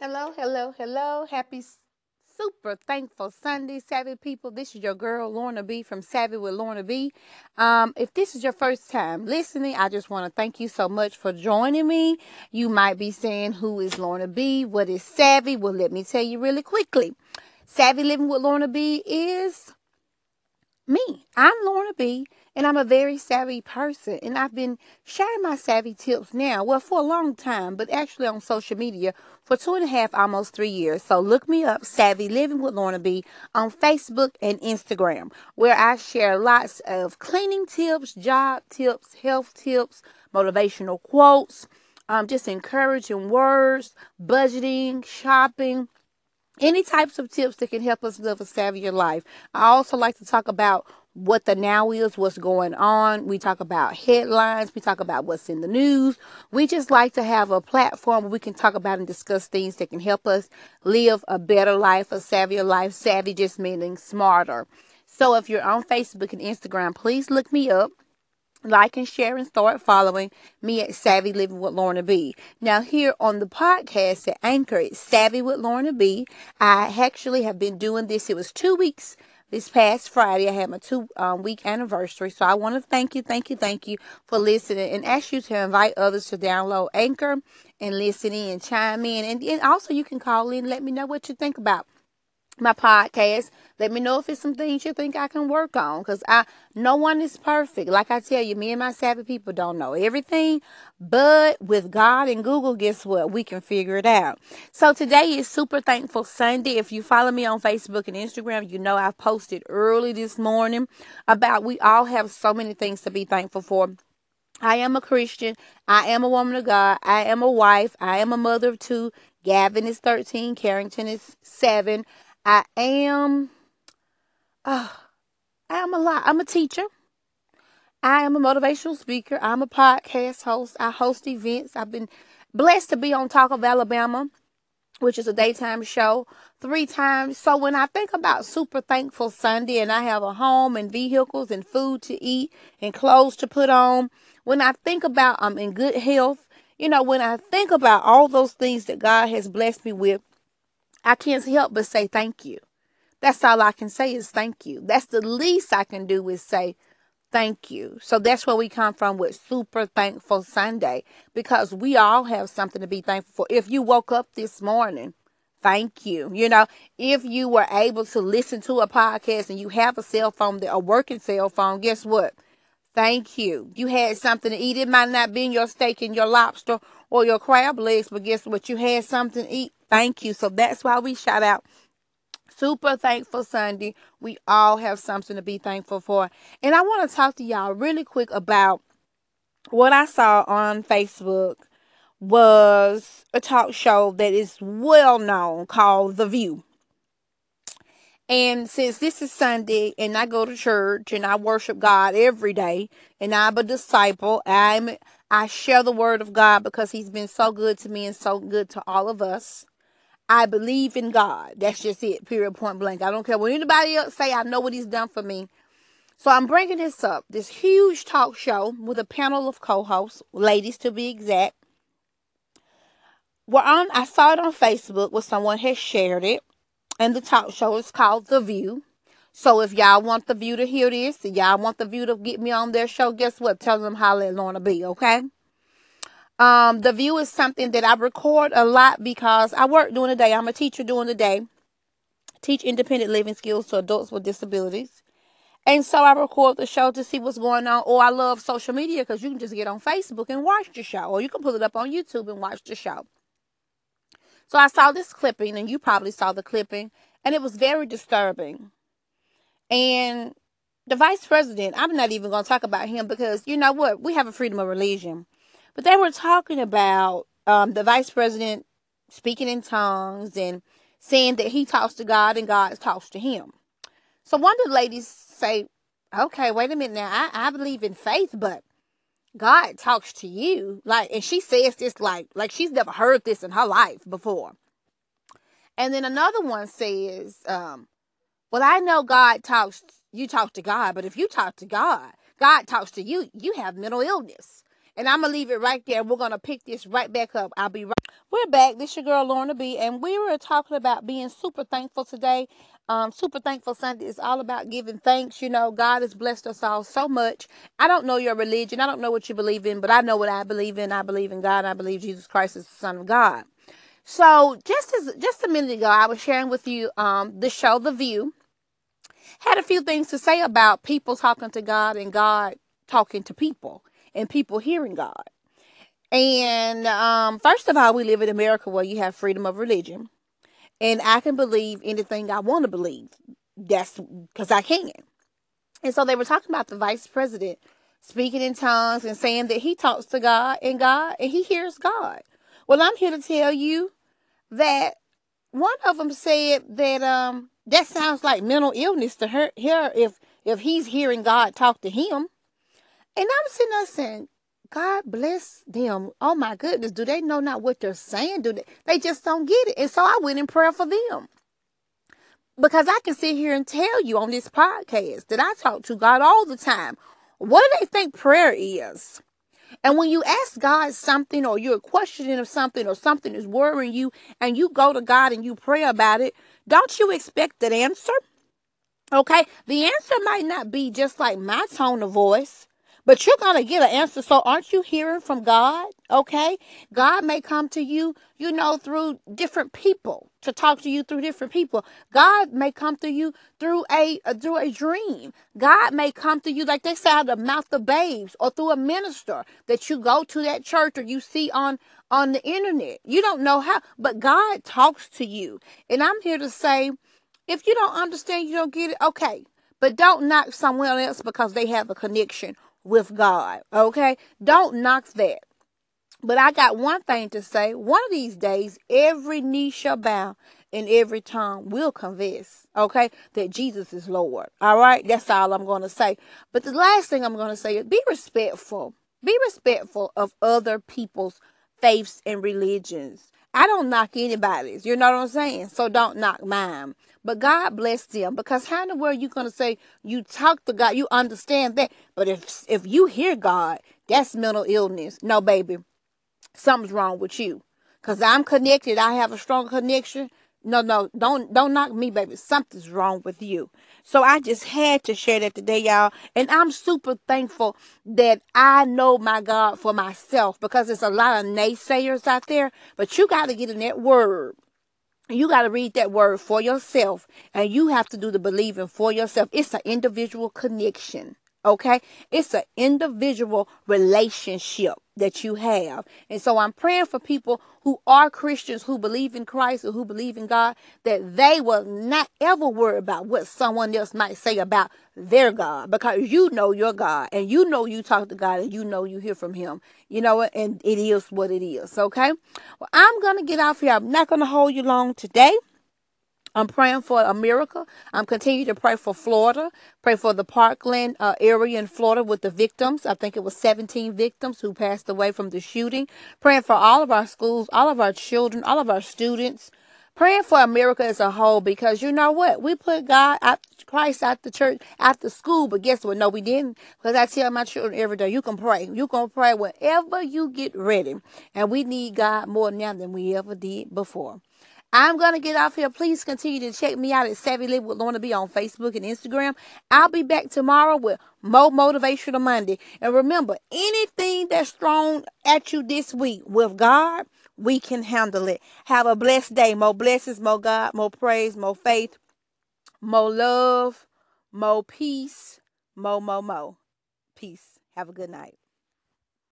Hello, hello, hello. Happy super thankful Sunday, Savvy people. This is your girl Lorna B from Savvy with Lorna B. Um, if this is your first time listening, I just want to thank you so much for joining me. You might be saying, Who is Lorna B? What is Savvy? Well, let me tell you really quickly. Savvy Living with Lorna B is me. I'm Lorna B, and I'm a very savvy person. And I've been sharing my savvy tips now, well, for a long time, but actually on social media for two and a half, almost three years. So look me up, Savvy Living with Lorna B, on Facebook and Instagram, where I share lots of cleaning tips, job tips, health tips, motivational quotes, um, just encouraging words, budgeting, shopping any types of tips that can help us live a savvier life. I also like to talk about what the now is, what's going on. We talk about headlines. We talk about what's in the news. We just like to have a platform where we can talk about and discuss things that can help us live a better life, a savvier life. Savvy just meaning smarter. So if you're on Facebook and Instagram, please look me up like and share and start following me at Savvy Living with Lorna B. Now here on the podcast at Anchor, it's Savvy with Lorna B. I actually have been doing this. It was two weeks this past Friday. I had my two um, week anniversary. So I want to thank you, thank you, thank you for listening and ask you to invite others to download Anchor and listen in, chime in. And, and also you can call in let me know what you think about my podcast. Let me know if it's some things you think I can work on. Cause I no one is perfect. Like I tell you, me and my savvy people don't know everything. But with God and Google, guess what? We can figure it out. So today is super thankful Sunday. If you follow me on Facebook and Instagram, you know I posted early this morning about we all have so many things to be thankful for. I am a Christian. I am a woman of God. I am a wife. I am a mother of two. Gavin is 13. Carrington is 7. I am, uh, I am a lot. I'm a teacher. I am a motivational speaker. I'm a podcast host. I host events. I've been blessed to be on Talk of Alabama, which is a daytime show, three times. So when I think about Super Thankful Sunday and I have a home and vehicles and food to eat and clothes to put on, when I think about I'm in good health, you know, when I think about all those things that God has blessed me with, I can't help but say thank you. That's all I can say is thank you. That's the least I can do is say thank you. So that's where we come from with Super Thankful Sunday because we all have something to be thankful for. If you woke up this morning, thank you. You know, if you were able to listen to a podcast and you have a cell phone, a working cell phone, guess what? Thank you. You had something to eat. It might not be your steak and your lobster or your crab legs, but guess what? You had something to eat. Thank you. So that's why we shout out Super Thankful Sunday. We all have something to be thankful for. And I want to talk to y'all really quick about what I saw on Facebook was a talk show that is well known called The View. And since this is Sunday and I go to church and I worship God every day and I'm a disciple, I'm I share the word of God because he's been so good to me and so good to all of us. I believe in God. That's just it. Period. Point blank. I don't care what anybody else say. I know what He's done for me. So I'm bringing this up. This huge talk show with a panel of co-hosts, ladies to be exact. We're on. I saw it on Facebook where someone has shared it, and the talk show is called The View. So if y'all want the View to hear this, y'all want the View to get me on their show, guess what? Tell them how let Lorna B. Okay. Um, the view is something that I record a lot because I work during the day. I'm a teacher during the day, teach independent living skills to adults with disabilities. And so I record the show to see what's going on. Or I love social media because you can just get on Facebook and watch the show, or you can pull it up on YouTube and watch the show. So I saw this clipping, and you probably saw the clipping, and it was very disturbing. And the vice president, I'm not even going to talk about him because you know what? We have a freedom of religion. But they were talking about um, the vice president speaking in tongues and saying that he talks to God and God talks to him. So one of the ladies say, okay, wait a minute now. I, I believe in faith, but God talks to you. Like, and she says this like, like she's never heard this in her life before. And then another one says, um, well, I know God talks, you talk to God, but if you talk to God, God talks to you, you have mental illness. And I'm going to leave it right there. We're going to pick this right back up. I'll be right. We're back. This your girl, Lorna B. And we were talking about being super thankful today. Um, super thankful Sunday is all about giving thanks. You know, God has blessed us all so much. I don't know your religion. I don't know what you believe in, but I know what I believe in. I believe in God. I believe Jesus Christ is the Son of God. So just as just a minute ago, I was sharing with you um, the show The View. Had a few things to say about people talking to God and God talking to people and people hearing God. And um, first of all, we live in America where you have freedom of religion. And I can believe anything I want to believe. That's because I can. And so they were talking about the vice president speaking in tongues and saying that he talks to God and God and he hears God. Well, I'm here to tell you that one of them said that um that sounds like mental illness to her if if he's hearing God talk to him. And I'm sitting there saying, God bless them. Oh my goodness, do they know not what they're saying? Do they? They just don't get it. And so I went in prayer for them. Because I can sit here and tell you on this podcast that I talk to God all the time. What do they think prayer is? And when you ask God something or you're questioning of something or something is worrying you and you go to God and you pray about it, don't you expect an answer? Okay, the answer might not be just like my tone of voice. But you're going to get an answer. So aren't you hearing from God? Okay. God may come to you, you know, through different people to talk to you through different people. God may come to you through a, uh, through a dream. God may come to you like they say out of the mouth of babes or through a minister that you go to that church or you see on on the internet. You don't know how, but God talks to you. And I'm here to say, if you don't understand, you don't get it, okay. But don't knock someone else because they have a connection with God. Okay? Don't knock that. But I got one thing to say. One of these days, every knee shall bow and every tongue will confess, okay, that Jesus is Lord. All right? That's all I'm going to say. But the last thing I'm going to say is be respectful. Be respectful of other people's faiths and religions. I don't knock anybody's. You know what I'm saying? So don't knock mine. But God bless them because how in the world are you gonna say you talk to God, you understand that. But if if you hear God, that's mental illness. No, baby, something's wrong with you. Cause I'm connected. I have a strong connection. No, no, don't don't knock me, baby. Something's wrong with you. So I just had to share that today, y'all. And I'm super thankful that I know my God for myself because there's a lot of naysayers out there. But you got to get in that word you got to read that word for yourself and you have to do the believing for yourself. It's an individual connection. Okay. It's an individual relationship that you have. And so I'm praying for people who are Christians, who believe in Christ or who believe in God, that they will not ever worry about what someone else might say about their God because you know your God and you know you talk to God and you know you hear from Him. You know? And it is what it is. Okay. Well, I'm to get off here. I'm not to hold you long today. I'm praying for America. I'm continuing to pray for Florida. Pray for the Parkland uh, area in Florida with the victims. I think it was 17 victims who passed away from the shooting. Praying for all of our schools, all of our children, all of our students. Praying for America as a whole because you know what? We put God, out, Christ out the church, out the school, but guess what? No, we didn't. Because I tell my children every day, you can pray. You can pray whenever you get ready. And we need God more now than we ever did before. I'm going to get off here. Please continue to check me out at Savvy Live with Lorna B on Facebook and Instagram. I'll be back tomorrow with more Motivational Monday. And remember, anything that's thrown at you this week with God, we can handle it. Have a blessed day. More blessings, more God, more praise, more faith, more love, more peace, more, more, more. Peace. Have a good night.